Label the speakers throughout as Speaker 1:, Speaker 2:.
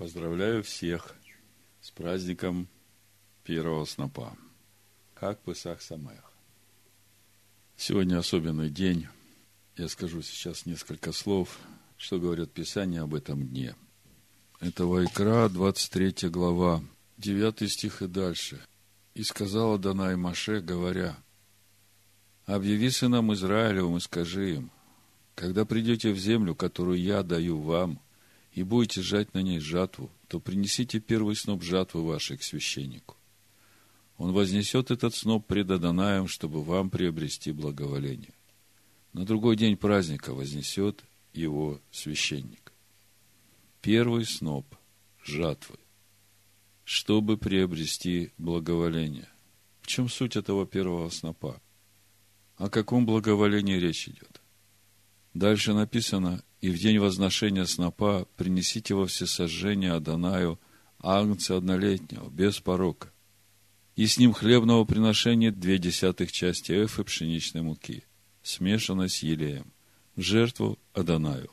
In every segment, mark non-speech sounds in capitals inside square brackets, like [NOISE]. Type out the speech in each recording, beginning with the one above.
Speaker 1: Поздравляю всех с праздником первого снопа. Как Песах Самех. Сегодня особенный день. Я скажу сейчас несколько слов, что говорят Писание об этом дне. Это Вайкра, 23 глава, 9 стих и дальше. «И сказала Данай Маше, говоря, «Объяви сынам Израилевым и скажи им, когда придете в землю, которую я даю вам, и будете жать на ней жатву, то принесите первый сноп жатвы вашей к священнику. Он вознесет этот сноп пред Адонаем, чтобы вам приобрести благоволение. На другой день праздника вознесет его священник. Первый сноп жатвы, чтобы приобрести благоволение. В чем суть этого первого снопа? О каком благоволении речь идет? Дальше написано, и в день возношения снопа принесите во всесожжение Адонаю агнца однолетнего, без порока, и с ним хлебного приношения две десятых части эфы пшеничной муки, смешанной с елеем, жертву Адонаю,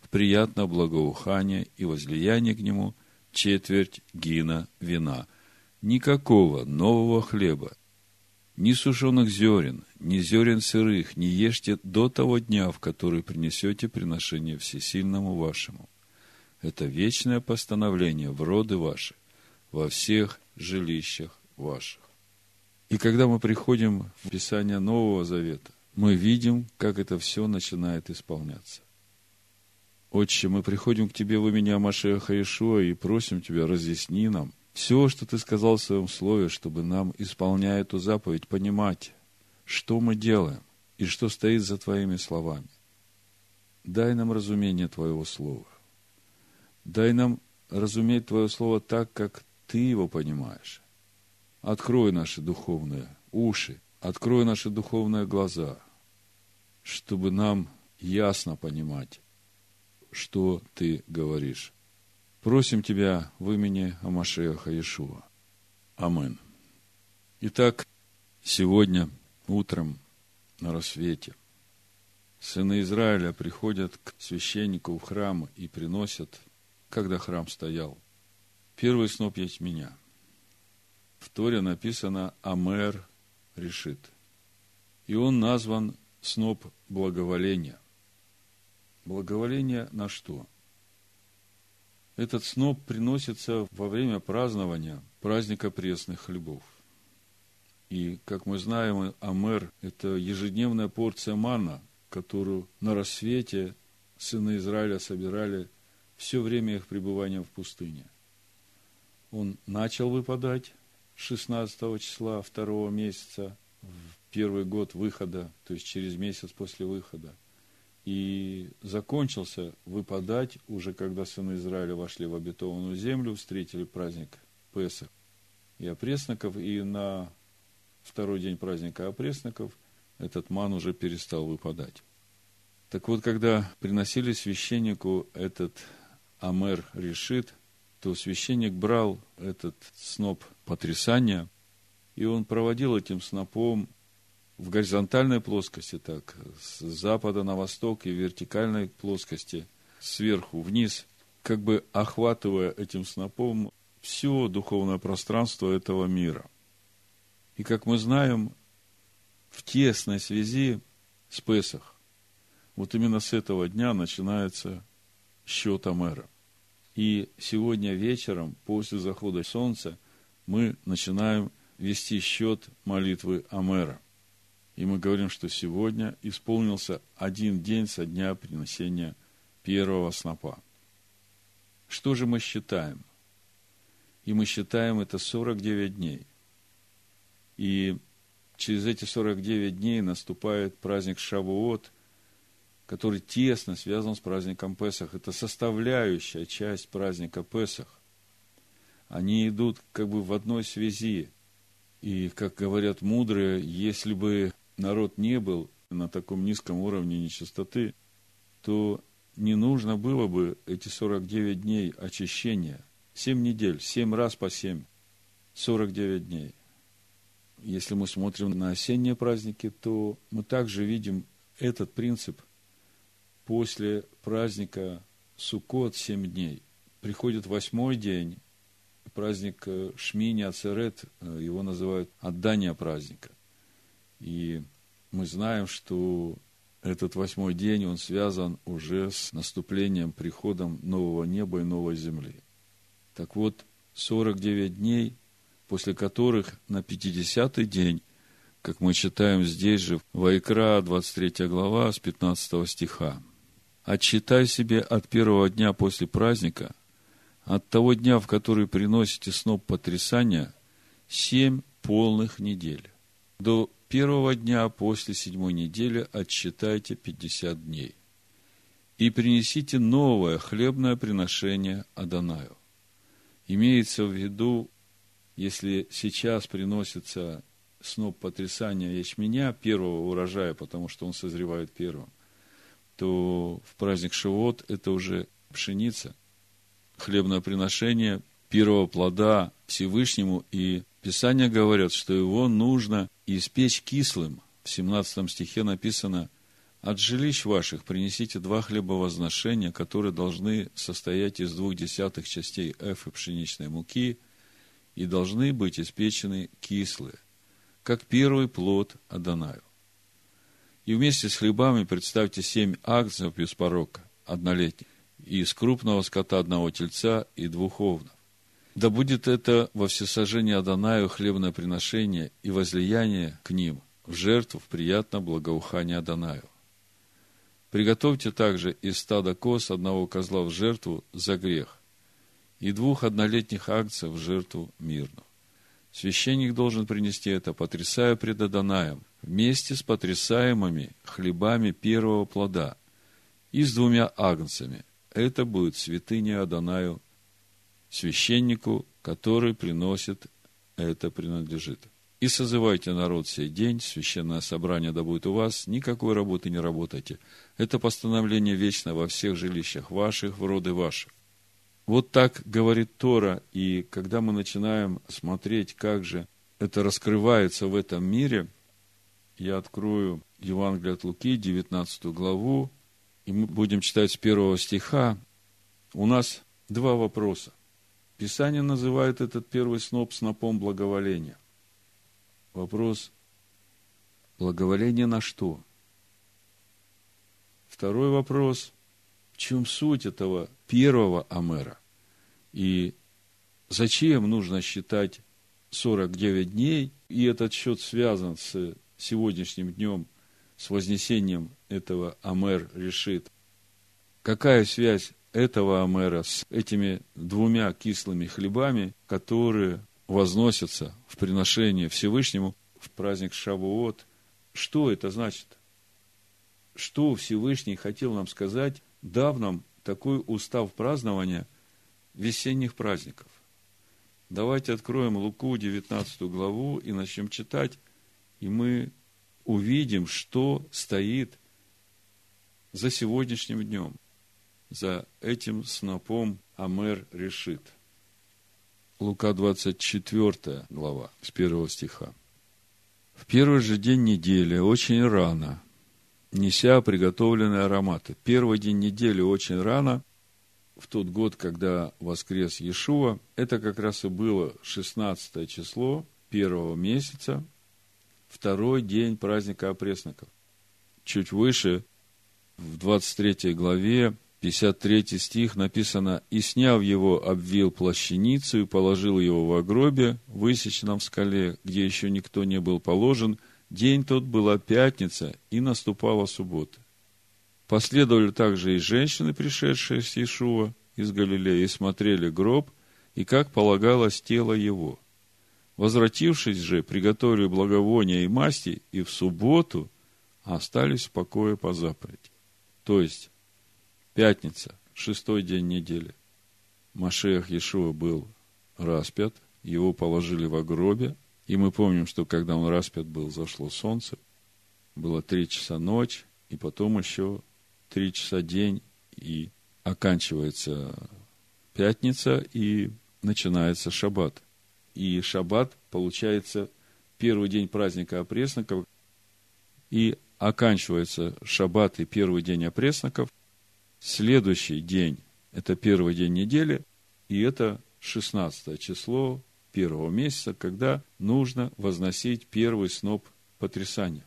Speaker 1: в приятное благоухание и возлияние к нему четверть гина вина. Никакого нового хлеба ни сушеных зерен, ни зерен сырых не ешьте до того дня, в который принесете приношение всесильному вашему. Это вечное постановление в роды ваши, во всех жилищах ваших. И когда мы приходим в Писание Нового Завета, мы видим, как это все начинает исполняться. Отче, мы приходим к Тебе в имени Амашеха Ишуа и просим Тебя, разъясни нам, все, что ты сказал в своем слове, чтобы нам, исполняя эту заповедь, понимать, что мы делаем и что стоит за твоими словами. Дай нам разумение твоего слова. Дай нам разуметь твое слово так, как ты его понимаешь. Открой наши духовные уши, открой наши духовные глаза, чтобы нам ясно понимать, что ты говоришь. Просим Тебя в имени Амашеха Иешуа. Амин. Итак, сегодня утром на рассвете сыны Израиля приходят к священнику в храм и приносят, когда храм стоял, первый сноп ячменя. В Торе написано «Амер решит». И он назван сноп благоволения. Благоволение на что? – этот сноп приносится во время празднования праздника пресных хлебов. И, как мы знаем, Амер – это ежедневная порция манна, которую на рассвете сыны Израиля собирали все время их пребывания в пустыне. Он начал выпадать 16 числа второго месяца, в первый год выхода, то есть через месяц после выхода – и закончился выпадать уже когда сыны Израиля вошли в обетованную землю, встретили праздник Песах и опресноков, и на второй день праздника опресноков этот ман уже перестал выпадать. Так вот, когда приносили священнику этот Амер решит, то священник брал этот сноп потрясания, и он проводил этим снопом в горизонтальной плоскости, так, с запада на восток и в вертикальной плоскости, сверху вниз, как бы охватывая этим снопом все духовное пространство этого мира. И как мы знаем, в тесной связи с Песах, вот именно с этого дня начинается счет Амера. И сегодня вечером, после захода солнца, мы начинаем вести счет молитвы Амера – и мы говорим, что сегодня исполнился один день со дня принесения первого снопа. Что же мы считаем? И мы считаем это 49 дней. И через эти 49 дней наступает праздник Шавуот, который тесно связан с праздником Песах. Это составляющая часть праздника Песах. Они идут как бы в одной связи. И, как говорят мудрые, если бы народ не был на таком низком уровне нечистоты, то не нужно было бы эти 49 дней очищения. 7 недель, 7 раз по 7, 49 дней. Если мы смотрим на осенние праздники, то мы также видим этот принцип после праздника Суккот 7 дней. приходит восьмой день, праздник э, Шмини Ацерет, э, его называют отдание праздника. И мы знаем, что этот восьмой день, он связан уже с наступлением, приходом нового неба и новой земли. Так вот, 49 дней, после которых на 50-й день, как мы читаем здесь же, Вайкра, 23 глава, с 15 стиха. «Отчитай себе от первого дня после праздника, от того дня, в который приносите сноп потрясания, семь полных недель. До первого дня после седьмой недели отсчитайте пятьдесят дней. И принесите новое хлебное приношение Адонаю. Имеется в виду, если сейчас приносится сноп потрясания ячменя первого урожая, потому что он созревает первым, то в праздник Шивот это уже пшеница, хлебное приношение первого плода Всевышнему, и Писания говорят, что его нужно испечь кислым. В 17 стихе написано, «От жилищ ваших принесите два хлеба возношения, которые должны состоять из двух десятых частей эфы пшеничной муки и должны быть испечены кислые, как первый плод Адонаю. И вместе с хлебами представьте семь акций без порока, однолетних, и из крупного скота одного тельца и двух овнов. Да будет это во всесожжение Адонаю хлебное приношение и возлияние к ним в жертву в приятно благоухание Адонаю. Приготовьте также из стада коз одного козла в жертву за грех и двух однолетних акций в жертву мирную. Священник должен принести это, потрясая пред Адонаем, вместе с потрясаемыми хлебами первого плода и с двумя агнцами. Это будет святыня Адонаю священнику, который приносит это принадлежит. И созывайте народ сей день, священное собрание да будет у вас, никакой работы не работайте. Это постановление вечно во всех жилищах ваших, в роды ваших. Вот так говорит Тора, и когда мы начинаем смотреть, как же это раскрывается в этом мире, я открою Евангелие от Луки, 19 главу, и мы будем читать с первого стиха. У нас два вопроса. Писание называет этот первый сноп снопом благоволения. Вопрос, благоволение на что? Второй вопрос, в чем суть этого первого Амера? И зачем нужно считать 49 дней? И этот счет связан с сегодняшним днем, с вознесением этого Амер решит. Какая связь этого Амера с этими двумя кислыми хлебами, которые возносятся в приношение Всевышнему в праздник Шавуот. Что это значит? Что Всевышний хотел нам сказать, дав нам такой устав празднования весенних праздников? Давайте откроем Луку, 19 главу, и начнем читать, и мы увидим, что стоит за сегодняшним днем – за этим снопом Амер решит. Лука 24 глава, с первого стиха. В первый же день недели, очень рано, неся приготовленные ароматы. Первый день недели очень рано, в тот год, когда воскрес Иешуа, это как раз и было 16 число первого месяца, второй день праздника опресноков. Чуть выше, в 23 главе, 53 стих написано, «И сняв его, обвил плащаницу и положил его в гробе, высеченном в скале, где еще никто не был положен. День тот была пятница, и наступала суббота. Последовали также и женщины, пришедшие с Иешуа из Галилеи, и смотрели гроб, и как полагалось тело его. Возвратившись же, приготовили благовония и масти, и в субботу остались в покое по заповеди. То есть, Пятница, шестой день недели. Машех Иешуа был распят, его положили в гробе, и мы помним, что когда он распят был, зашло солнце, было три часа ночь, и потом еще три часа день, и оканчивается пятница, и начинается шаббат. И шаббат получается первый день праздника опресноков, и оканчивается шаббат и первый день опресноков Следующий день, это первый день недели, И это 16 число первого месяца, когда нужно возносить первый сноп потрясания.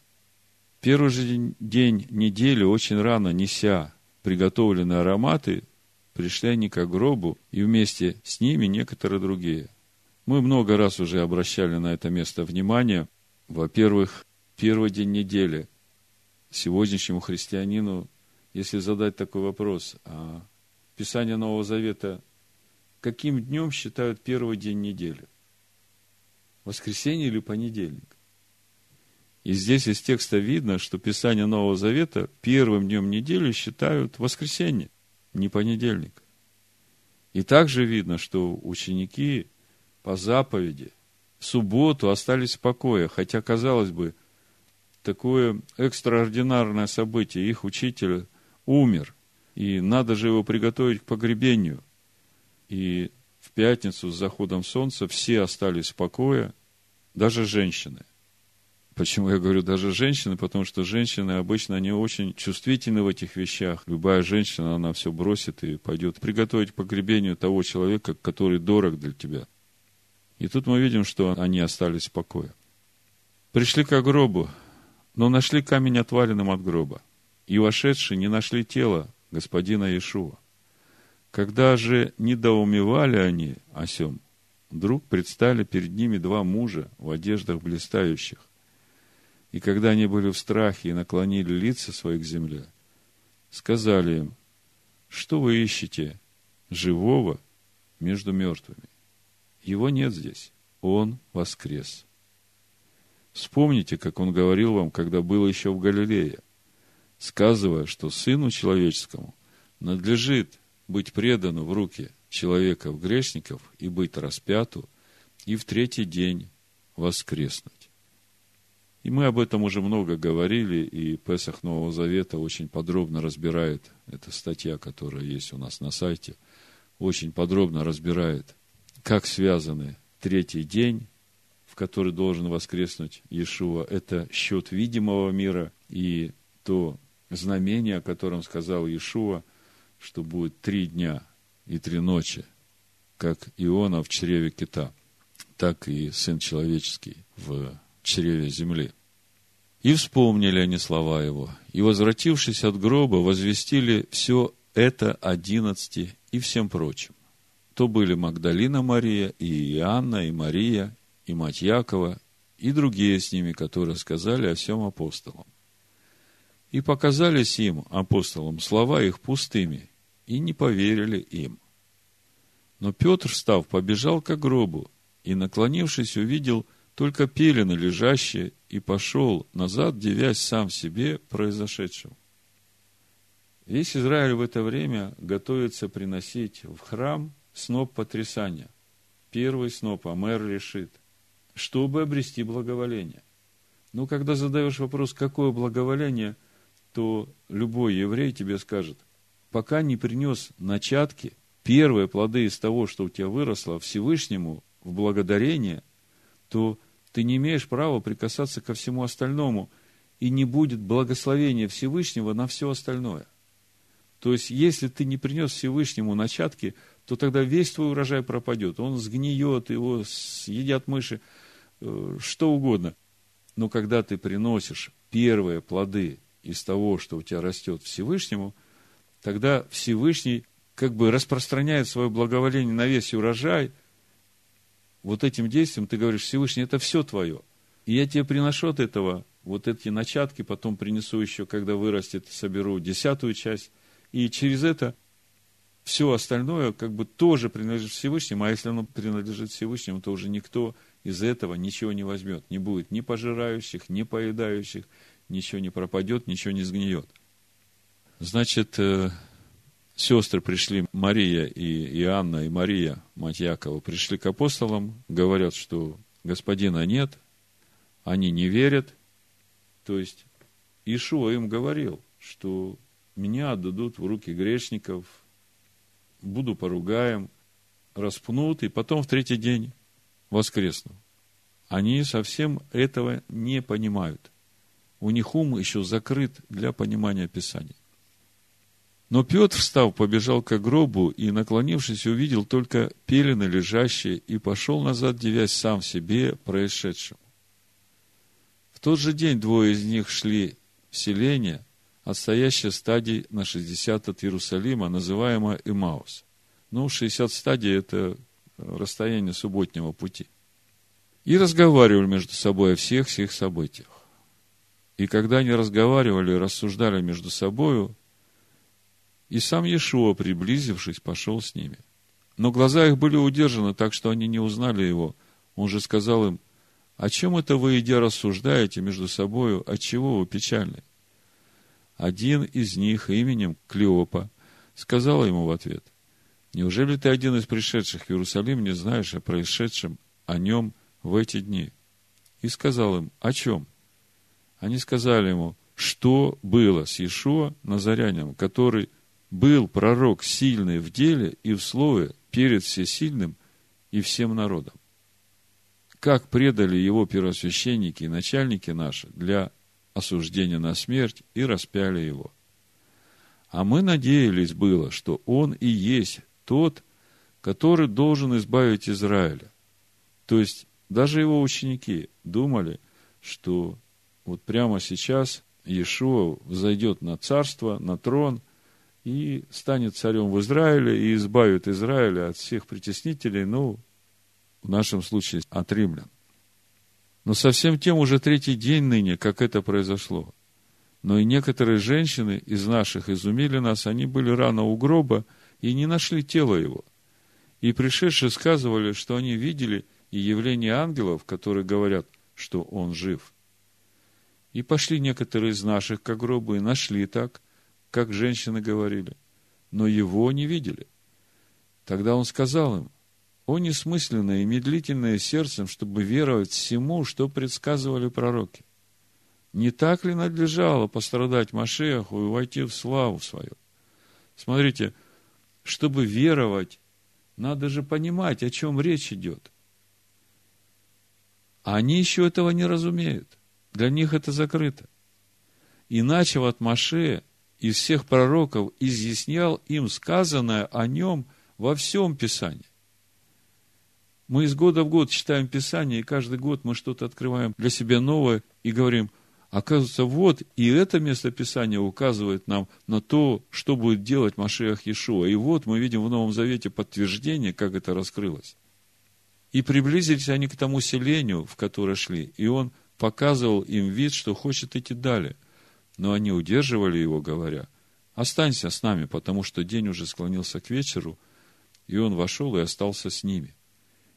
Speaker 1: Первый же день недели, очень рано неся приготовленные ароматы, пришли они к гробу, и вместе с ними некоторые другие. Мы много раз уже обращали на это место внимание. Во-первых, первый день недели. Сегодняшнему христианину, если задать такой вопрос, а Писание Нового Завета каким днем считают первый день недели? Воскресенье или понедельник? И здесь из текста видно, что Писание Нового Завета первым днем недели считают воскресенье, не понедельник. И также видно, что ученики по заповеди в субботу остались в покое, хотя, казалось бы, такое экстраординарное событие, их учитель умер, и надо же его приготовить к погребению. И в пятницу с заходом солнца все остались в покое, даже женщины. Почему я говорю даже женщины? Потому что женщины обычно не очень чувствительны в этих вещах. Любая женщина, она все бросит и пойдет приготовить к погребению того человека, который дорог для тебя. И тут мы видим, что они остались в покое. Пришли к гробу, но нашли камень отваленным от гроба. И вошедшие не нашли тело господина Иешуа. Когда же недоумевали они о сем, вдруг предстали перед ними два мужа в одеждах блистающих. И когда они были в страхе и наклонили лица свои к земле, сказали им, что вы ищете живого между мертвыми? Его нет здесь, он воскрес. Вспомните, как он говорил вам, когда был еще в Галилее, сказывая, что Сыну Человеческому надлежит быть предану в руки человеков грешников и быть распяту, и в третий день воскреснуть. И мы об этом уже много говорили, и Песах Нового Завета очень подробно разбирает, эта статья, которая есть у нас на сайте, очень подробно разбирает, как связаны третий день, в который должен воскреснуть Иешуа, это счет видимого мира и то знамение, о котором сказал Иешуа, что будет три дня и три ночи, как Иона в чреве кита, так и Сын Человеческий в чреве земли. И вспомнили они слова его, и, возвратившись от гроба, возвестили все это одиннадцати и всем прочим. То были Магдалина Мария, и Иоанна, и Мария, и мать Якова, и другие с ними, которые сказали о всем апостолам. И показались им, апостолам, слова их пустыми, и не поверили им. Но Петр, став, побежал к гробу, и, наклонившись, увидел только пелены лежащие, и пошел назад, девясь сам себе произошедшим. Весь Израиль в это время готовится приносить в храм сноп потрясания. Первый сноп Амер решит, чтобы обрести благоволение. Но когда задаешь вопрос, какое благоволение, то любой еврей тебе скажет, пока не принес начатки, первые плоды из того, что у тебя выросло Всевышнему в благодарение, то ты не имеешь права прикасаться ко всему остальному, и не будет благословения Всевышнего на все остальное. То есть, если ты не принес Всевышнему начатки, то тогда весь твой урожай пропадет. Он сгниет, его съедят мыши, э, что угодно. Но когда ты приносишь первые плоды из того, что у тебя растет Всевышнему, тогда Всевышний как бы распространяет свое благоволение на весь урожай – вот этим действием ты говоришь, Всевышний, это все твое. И я тебе приношу от этого вот эти начатки, потом принесу еще, когда вырастет, соберу десятую часть. И через это все остальное как бы тоже принадлежит Всевышнему, а если оно принадлежит Всевышнему, то уже никто из этого ничего не возьмет. Не будет ни пожирающих, ни поедающих, ничего не пропадет, ничего не сгниет. Значит, э, сестры пришли, Мария и Иоанна, и Мария, мать Якова, пришли к апостолам, говорят, что господина нет, они не верят. То есть, Ишуа им говорил, что меня отдадут в руки грешников, буду поругаем, распнут, и потом в третий день воскресну. Они совсем этого не понимают. У них ум еще закрыт для понимания Писания. Но Петр, встав, побежал к гробу и, наклонившись, увидел только пелены лежащие и пошел назад, девясь сам себе происшедшим. В тот же день двое из них шли в селение, отстоящее стадий на 60 от Иерусалима, называемое Имаус. Ну, 60 стадий – это расстояние субботнего пути. И разговаривали между собой о всех всех событиях. И когда они разговаривали, рассуждали между собою, и сам Иешуа, приблизившись, пошел с ними. Но глаза их были удержаны, так что они не узнали его. Он же сказал им, о чем это вы, идя, рассуждаете между собою, от чего вы печальны? Один из них именем Клеопа сказал ему в ответ, неужели ты один из пришедших в Иерусалим не знаешь о происшедшем о нем в эти дни? И сказал им, о чем? Они сказали ему, что было с Иешуа Назарянем, который был пророк сильный в деле и в слове перед всесильным и всем народом. Как предали его первосвященники и начальники наши для осуждения на смерть и распяли его. А мы надеялись было, что он и есть тот, который должен избавить Израиля. То есть, даже его ученики думали, что вот прямо сейчас Иешуа взойдет на царство, на трон – и станет царем в Израиле и избавит Израиля от всех притеснителей, ну, в нашем случае, от римлян. Но совсем тем уже третий день ныне, как это произошло. Но и некоторые женщины из наших изумили нас, они были рано у гроба и не нашли тело его. И пришедшие сказывали, что они видели и явление ангелов, которые говорят, что он жив. И пошли некоторые из наших к гробу и нашли так – как женщины говорили, но его не видели. Тогда он сказал им, о несмысленное и медлительное сердцем, чтобы веровать всему, что предсказывали пророки. Не так ли надлежало пострадать Машеху и войти в славу свою? Смотрите, чтобы веровать, надо же понимать, о чем речь идет. А они еще этого не разумеют. Для них это закрыто. Иначе вот Маше из всех пророков изъяснял им сказанное о нем во всем Писании. Мы из года в год читаем Писание, и каждый год мы что-то открываем для себя новое и говорим, оказывается, вот и это место Писания указывает нам на то, что будет делать Машиах Иешуа. И вот мы видим в Новом Завете подтверждение, как это раскрылось. И приблизились они к тому селению, в которое шли, и он показывал им вид, что хочет идти далее. Но они удерживали его, говоря, останься с нами, потому что день уже склонился к вечеру, и он вошел и остался с ними.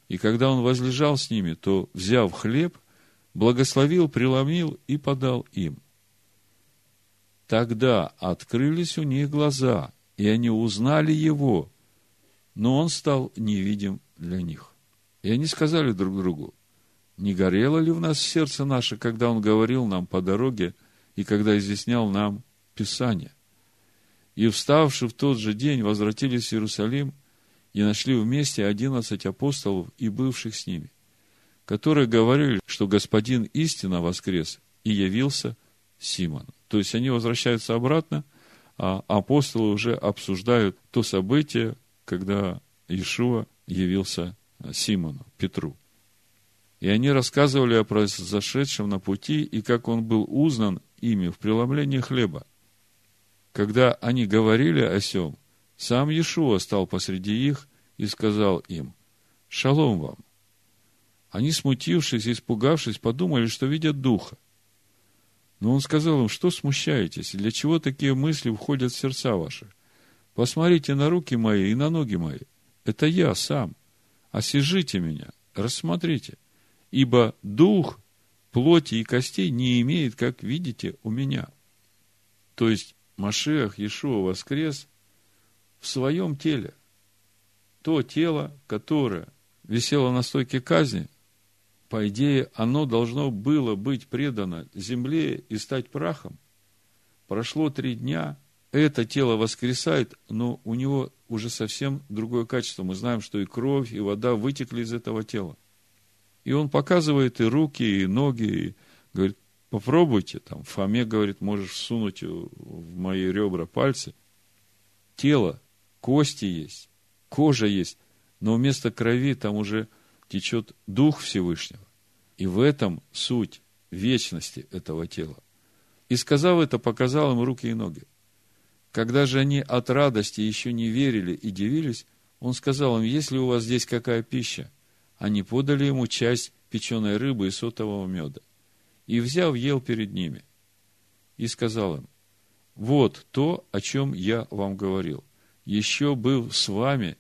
Speaker 1: И когда он возлежал с ними, то, взяв хлеб, благословил, преломил и подал им. Тогда открылись у них глаза, и они узнали его, но он стал невидим для них. И они сказали друг другу, не горело ли в нас сердце наше, когда он говорил нам по дороге – и когда изъяснял нам Писание. И, вставши в тот же день, возвратились в Иерусалим и нашли вместе одиннадцать апостолов и бывших с ними, которые говорили, что Господин истинно воскрес и явился Симону. То есть они возвращаются обратно, а апостолы уже обсуждают то событие, когда Иешуа явился Симону, Петру. И они рассказывали о произошедшем на пути и как он был узнан ими в преломлении хлеба. Когда они говорили о сем, сам Иешуа стал посреди их и сказал им, «Шалом вам!» Они, смутившись и испугавшись, подумали, что видят духа. Но он сказал им, что смущаетесь, и для чего такие мысли входят в сердца ваши? Посмотрите на руки мои и на ноги мои. Это я сам. Осижите меня, рассмотрите. Ибо дух плоти и костей не имеет, как видите, у меня. То есть, Машех Иешуа воскрес в своем теле. То тело, которое висело на стойке казни, по идее, оно должно было быть предано земле и стать прахом. Прошло три дня, это тело воскресает, но у него уже совсем другое качество. Мы знаем, что и кровь, и вода вытекли из этого тела. И он показывает и руки, и ноги, и говорит, попробуйте. Там, Фоме говорит, можешь сунуть в мои ребра пальцы. тело, кости есть, кожа есть, но вместо крови там уже течет Дух Всевышнего. И в этом суть вечности этого тела. И сказав это, показал им руки и ноги. Когда же они от радости еще не верили и дивились, он сказал им, если у вас здесь какая пища, они подали ему часть печеной рыбы и сотового меда. И, взяв, ел перед ними. И сказал им, вот то, о чем я вам говорил. Еще был с вами,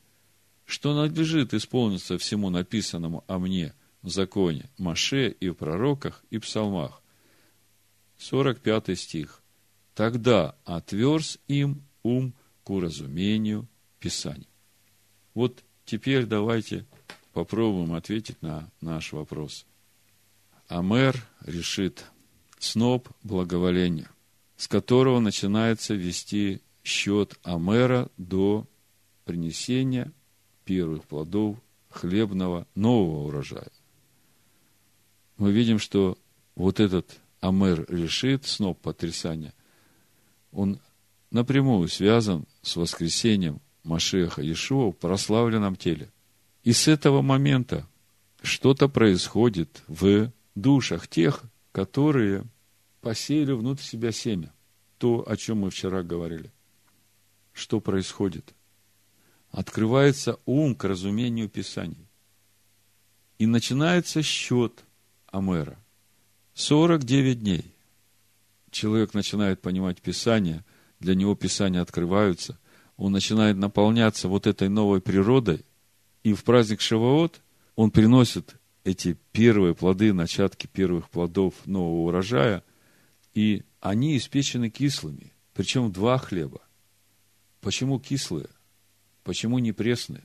Speaker 1: что надлежит исполниться всему написанному о мне в законе, Маше и в пророках и псалмах. 45 стих. Тогда отверз им ум к уразумению Писаний. Вот теперь давайте попробуем ответить на наш вопрос. Амер решит сноп благоволения с которого начинается вести счет Амера до принесения первых плодов хлебного нового урожая. Мы видим, что вот этот Амер решит, сноп потрясания, он напрямую связан с воскресением Машеха Иешуа в прославленном теле. И с этого момента что-то происходит в душах тех, которые посеяли внутрь себя семя. То, о чем мы вчера говорили. Что происходит? Открывается ум к разумению Писаний. И начинается счет Амера. 49 дней. Человек начинает понимать Писание, для него Писания открываются, он начинает наполняться вот этой новой природой, и в праздник Шаваот он приносит эти первые плоды, начатки первых плодов нового урожая – и они испечены кислыми, причем два хлеба. Почему кислые? Почему не пресные?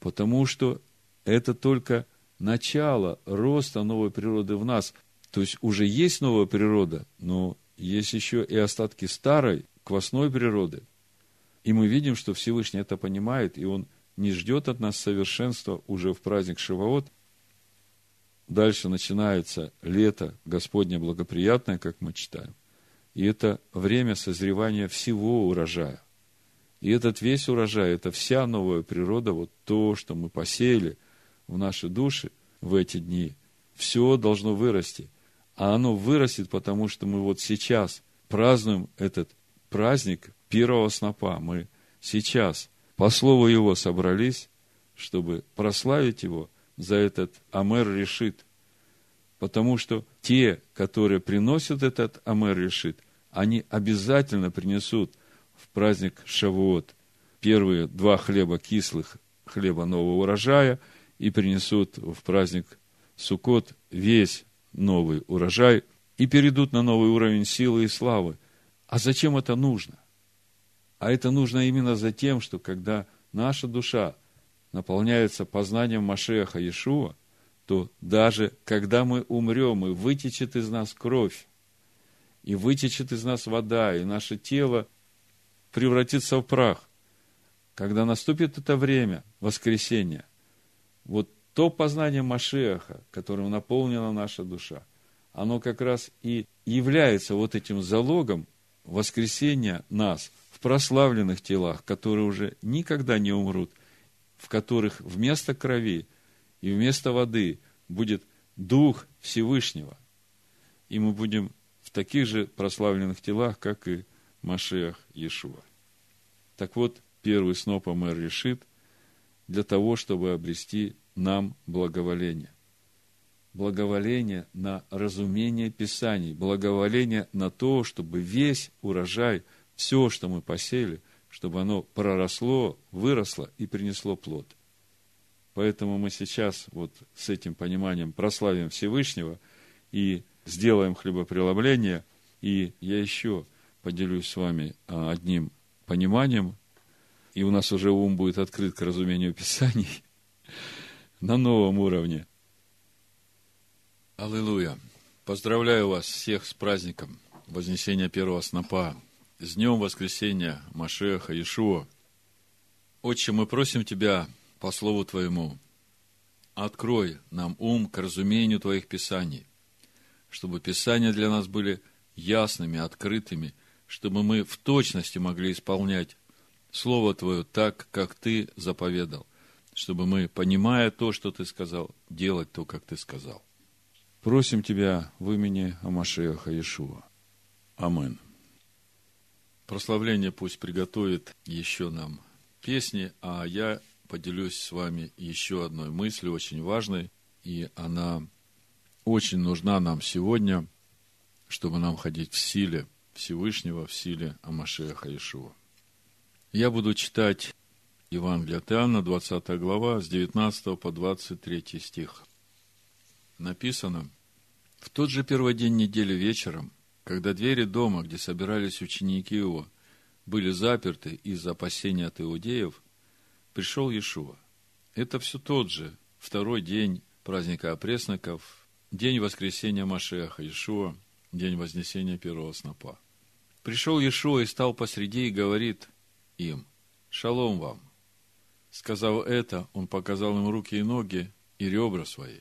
Speaker 1: Потому что это только начало роста новой природы в нас. То есть уже есть новая природа, но есть еще и остатки старой, квасной природы. И мы видим, что Всевышний это понимает, и Он не ждет от нас совершенства уже в праздник Шивоот – Дальше начинается лето Господне благоприятное, как мы читаем. И это время созревания всего урожая. И этот весь урожай, это вся новая природа, вот то, что мы посеяли в наши души в эти дни, все должно вырасти. А оно вырастет, потому что мы вот сейчас празднуем этот праздник первого снопа. Мы сейчас по слову его собрались, чтобы прославить его – за этот Амер решит. Потому что те, которые приносят этот Амер решит, они обязательно принесут в праздник Шавуот первые два хлеба кислых, хлеба нового урожая, и принесут в праздник Сукот весь новый урожай, и перейдут на новый уровень силы и славы. А зачем это нужно? А это нужно именно за тем, что когда наша душа наполняется познанием Машеха Иешуа, то даже когда мы умрем, и вытечет из нас кровь, и вытечет из нас вода, и наше тело превратится в прах, когда наступит это время воскресения, вот то познание Машеха, которым наполнена наша душа, оно как раз и является вот этим залогом воскресения нас в прославленных телах, которые уже никогда не умрут – в которых вместо крови и вместо воды будет Дух Всевышнего. И мы будем в таких же прославленных телах, как и Машех Иешуа. Так вот, первый сноп Амэр решит для того, чтобы обрести нам благоволение. Благоволение на разумение Писаний, благоволение на то, чтобы весь урожай, все, что мы посеяли – чтобы оно проросло, выросло и принесло плод. Поэтому мы сейчас вот с этим пониманием прославим Всевышнего и сделаем хлебопреломление. И я еще поделюсь с вами а, одним пониманием, и у нас уже ум будет открыт к разумению Писаний [LAUGHS] на новом уровне. Аллилуйя! Поздравляю вас всех с праздником Вознесения первого снопа с днем воскресения Машеха Иешуа. Отче, мы просим Тебя по Слову Твоему, открой нам ум к разумению Твоих Писаний, чтобы Писания для нас были ясными, открытыми, чтобы мы в точности могли исполнять Слово Твое так, как Ты заповедал, чтобы мы, понимая то, что Ты сказал, делать то, как Ты сказал. Просим Тебя в имени Амашеха Иешуа. Амин. Прославление пусть приготовит еще нам песни, а я поделюсь с вами еще одной мыслью, очень важной, и она очень нужна нам сегодня, чтобы нам ходить в силе Всевышнего, в силе Амашеха Иешуа. Я буду читать Евангелие от Иоанна, 20 глава, с 19 по 23 стих. Написано, «В тот же первый день недели вечером, когда двери дома, где собирались ученики его, были заперты из-за опасения от иудеев, пришел Иешуа. Это все тот же, второй день праздника опресноков, день воскресения Машеха Иешуа, день вознесения первого снопа. Пришел Иешуа и стал посреди и говорит – им, «Шалом вам!» Сказав это, он показал им руки и ноги и ребра свои.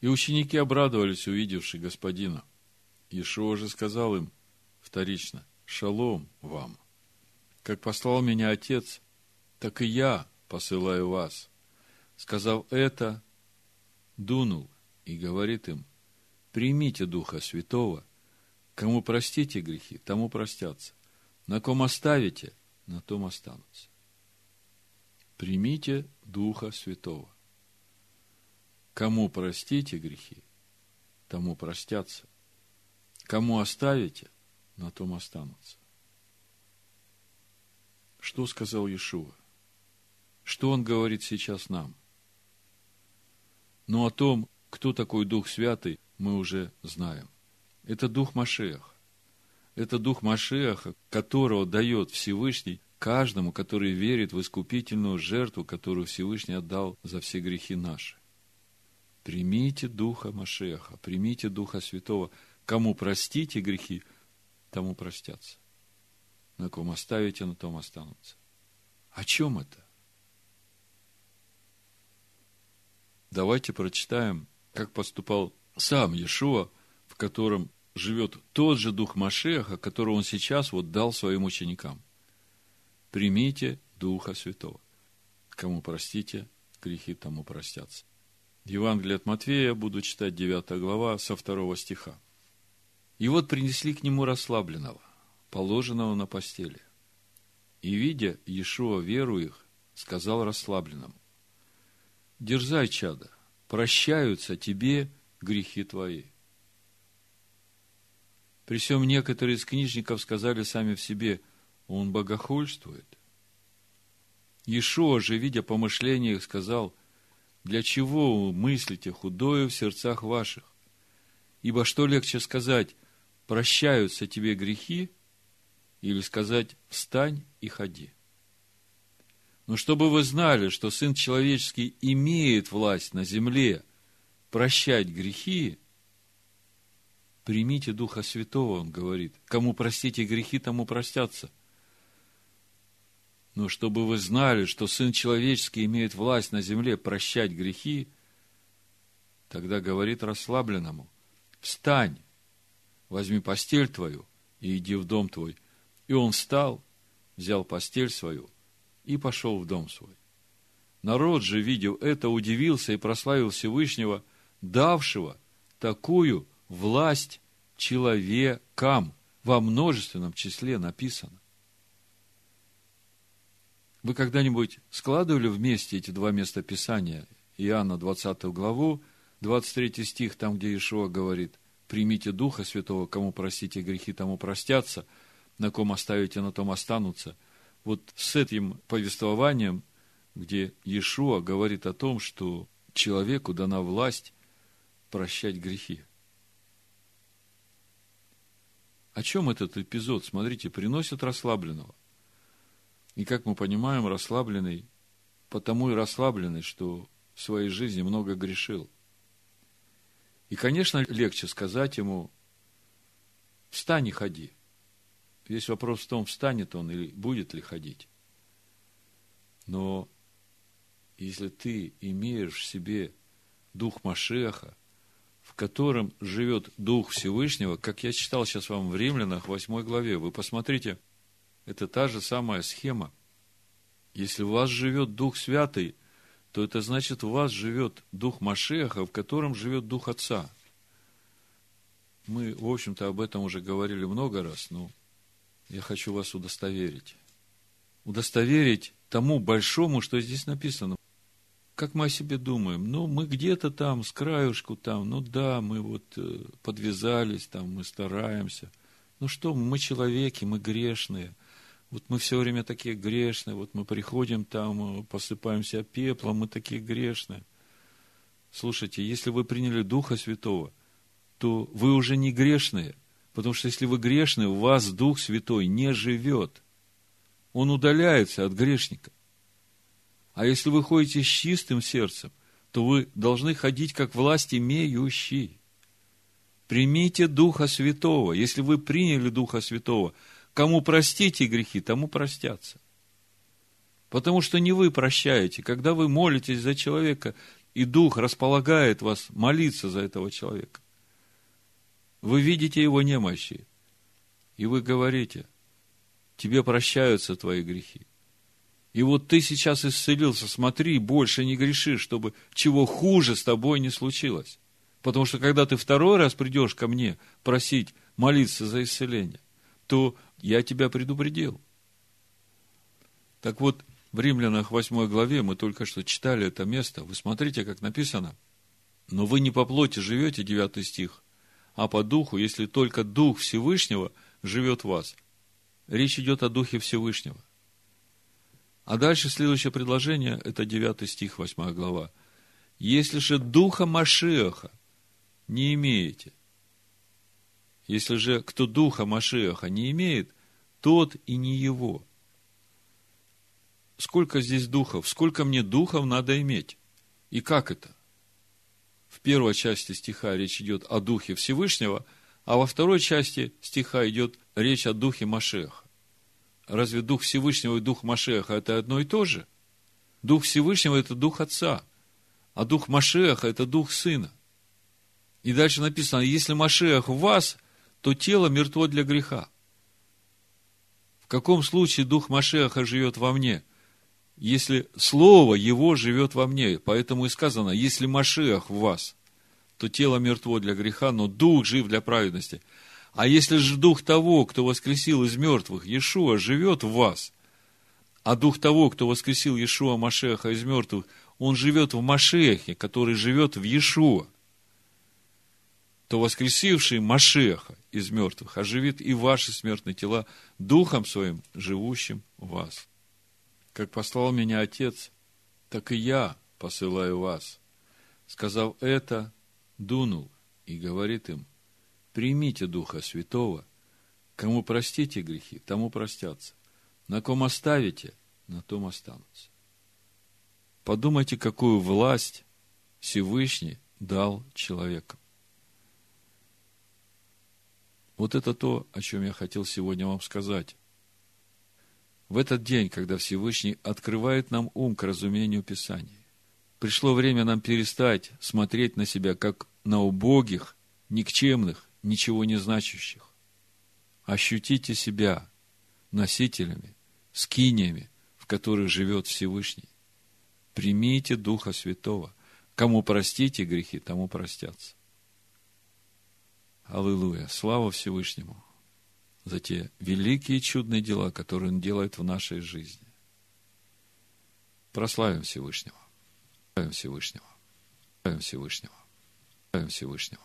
Speaker 1: И ученики обрадовались, увидевши господина. Ишуа же сказал им вторично, «Шалом вам! Как послал меня Отец, так и я посылаю вас». Сказав это, дунул и говорит им, «Примите Духа Святого, кому простите грехи, тому простятся, на ком оставите – на том останутся. Примите Духа Святого. Кому простите грехи, тому простятся. Кому оставите, на том останутся. Что сказал Иешуа? Что он говорит сейчас нам? Но о том, кто такой Дух Святый, мы уже знаем. Это Дух Машех. Это дух Машеха, которого дает Всевышний каждому, который верит в искупительную жертву, которую Всевышний отдал за все грехи наши. Примите Духа Машеха, примите Духа Святого. Кому простите грехи, тому простятся. На ком оставите, на том останутся. О чем это? Давайте прочитаем, как поступал сам Иешуа, в котором живет тот же дух Машеха, который он сейчас вот дал своим ученикам. Примите Духа Святого. Кому простите, грехи тому простятся. Евангелие от Матвея буду читать 9 глава со 2 стиха. И вот принесли к нему расслабленного, положенного на постели. И, видя Иешуа веру их, сказал расслабленному, «Дерзай, чада, прощаются тебе грехи твои». При всем некоторые из книжников сказали сами в себе, он богохульствует. Иешуа же, видя помышления их, сказал, для чего вы мыслите худое в сердцах ваших? Ибо что легче сказать, прощаются тебе грехи, или сказать, встань и ходи. Но чтобы вы знали, что Сын Человеческий имеет власть на земле прощать грехи, Примите Духа Святого, он говорит. Кому простите грехи, тому простятся. Но чтобы вы знали, что Сын Человеческий имеет власть на земле прощать грехи, тогда говорит расслабленному, встань, возьми постель твою и иди в дом твой. И он встал, взял постель свою и пошел в дом свой. Народ же, видел это, удивился и прославил Всевышнего, давшего такую власть человекам. Во множественном числе написано. Вы когда-нибудь складывали вместе эти два места Писания? Иоанна 20 главу, 23 стих, там, где Иешуа говорит, «Примите Духа Святого, кому простите грехи, тому простятся, на ком оставите, на том останутся». Вот с этим повествованием, где Иешуа говорит о том, что человеку дана власть прощать грехи. О чем этот эпизод? Смотрите, приносят расслабленного. И как мы понимаем, расслабленный, потому и расслабленный, что в своей жизни много грешил. И, конечно, легче сказать ему, встань и ходи. Весь вопрос в том, встанет он или будет ли ходить. Но если ты имеешь в себе дух Машеха, в котором живет Дух Всевышнего, как я читал сейчас вам в Римлянах, 8 главе. Вы посмотрите, это та же самая схема. Если в вас живет Дух Святый, то это значит, в вас живет Дух Машеха, в котором живет Дух Отца. Мы, в общем-то, об этом уже говорили много раз, но я хочу вас удостоверить. Удостоверить тому большому, что здесь написано. Как мы о себе думаем? Ну, мы где-то там, с краюшку там, ну да, мы вот э, подвязались там, мы стараемся. Ну что, мы человеки, мы грешные – вот мы все время такие грешные, вот мы приходим там, посыпаемся пеплом, мы такие грешные. Слушайте, если вы приняли Духа Святого, то вы уже не грешные, потому что если вы грешные, у вас Дух Святой не живет. Он удаляется от грешника. А если вы ходите с чистым сердцем, то вы должны ходить как власть имеющий. Примите Духа Святого. Если вы приняли Духа Святого – Кому простите грехи, тому простятся. Потому что не вы прощаете. Когда вы молитесь за человека, и Дух располагает вас молиться за этого человека, вы видите его немощи, и вы говорите, тебе прощаются твои грехи. И вот ты сейчас исцелился, смотри, больше не греши, чтобы чего хуже с тобой не случилось. Потому что когда ты второй раз придешь ко мне просить молиться за исцеление, то я тебя предупредил. Так вот, в Римлянах 8 главе мы только что читали это место. Вы смотрите, как написано. Но вы не по плоти живете, 9 стих, а по духу, если только Дух Всевышнего живет в вас. Речь идет о Духе Всевышнего. А дальше следующее предложение, это 9 стих, 8 глава. Если же Духа Машиаха не имеете, если же кто духа Машеха не имеет, тот и не его. Сколько здесь духов? Сколько мне духов надо иметь? И как это? В первой части стиха речь идет о Духе Всевышнего, а во второй части стиха идет речь о Духе Машеха. Разве Дух Всевышнего и Дух Машеха – это одно и то же? Дух Всевышнего – это Дух Отца, а Дух Машеха – это Дух Сына. И дальше написано, если Машех в вас, то тело мертво для греха. В каком случае Дух Машеха живет во мне? Если Слово Его живет во мне. Поэтому и сказано, если Машех в вас, то тело мертво для греха, но Дух жив для праведности. А если же Дух того, кто воскресил из мертвых, Иешуа, живет в вас, а Дух того, кто воскресил Иешуа Машеха из мертвых, он живет в Машехе, который живет в Иешуа, то воскресивший Машеха из мертвых оживит и ваши смертные тела Духом Своим, живущим в вас. Как послал меня Отец, так и я посылаю вас. Сказав это, дунул и говорит им, примите Духа Святого, кому простите грехи, тому простятся, на ком оставите, на том останутся. Подумайте, какую власть Всевышний дал человеку. Вот это то, о чем я хотел сегодня вам сказать. В этот день, когда Всевышний открывает нам ум к разумению Писания, пришло время нам перестать смотреть на себя как на убогих, никчемных, ничего не значащих. Ощутите себя носителями, скиниями, в которых живет Всевышний. Примите Духа Святого. Кому простите грехи, тому простятся. Аллилуйя! Слава Всевышнему за те великие чудные дела, которые Он делает в нашей жизни. Прославим Всевышнего. Прославим Всевышнего. Прославим Всевышнего. Прославим Всевышнего.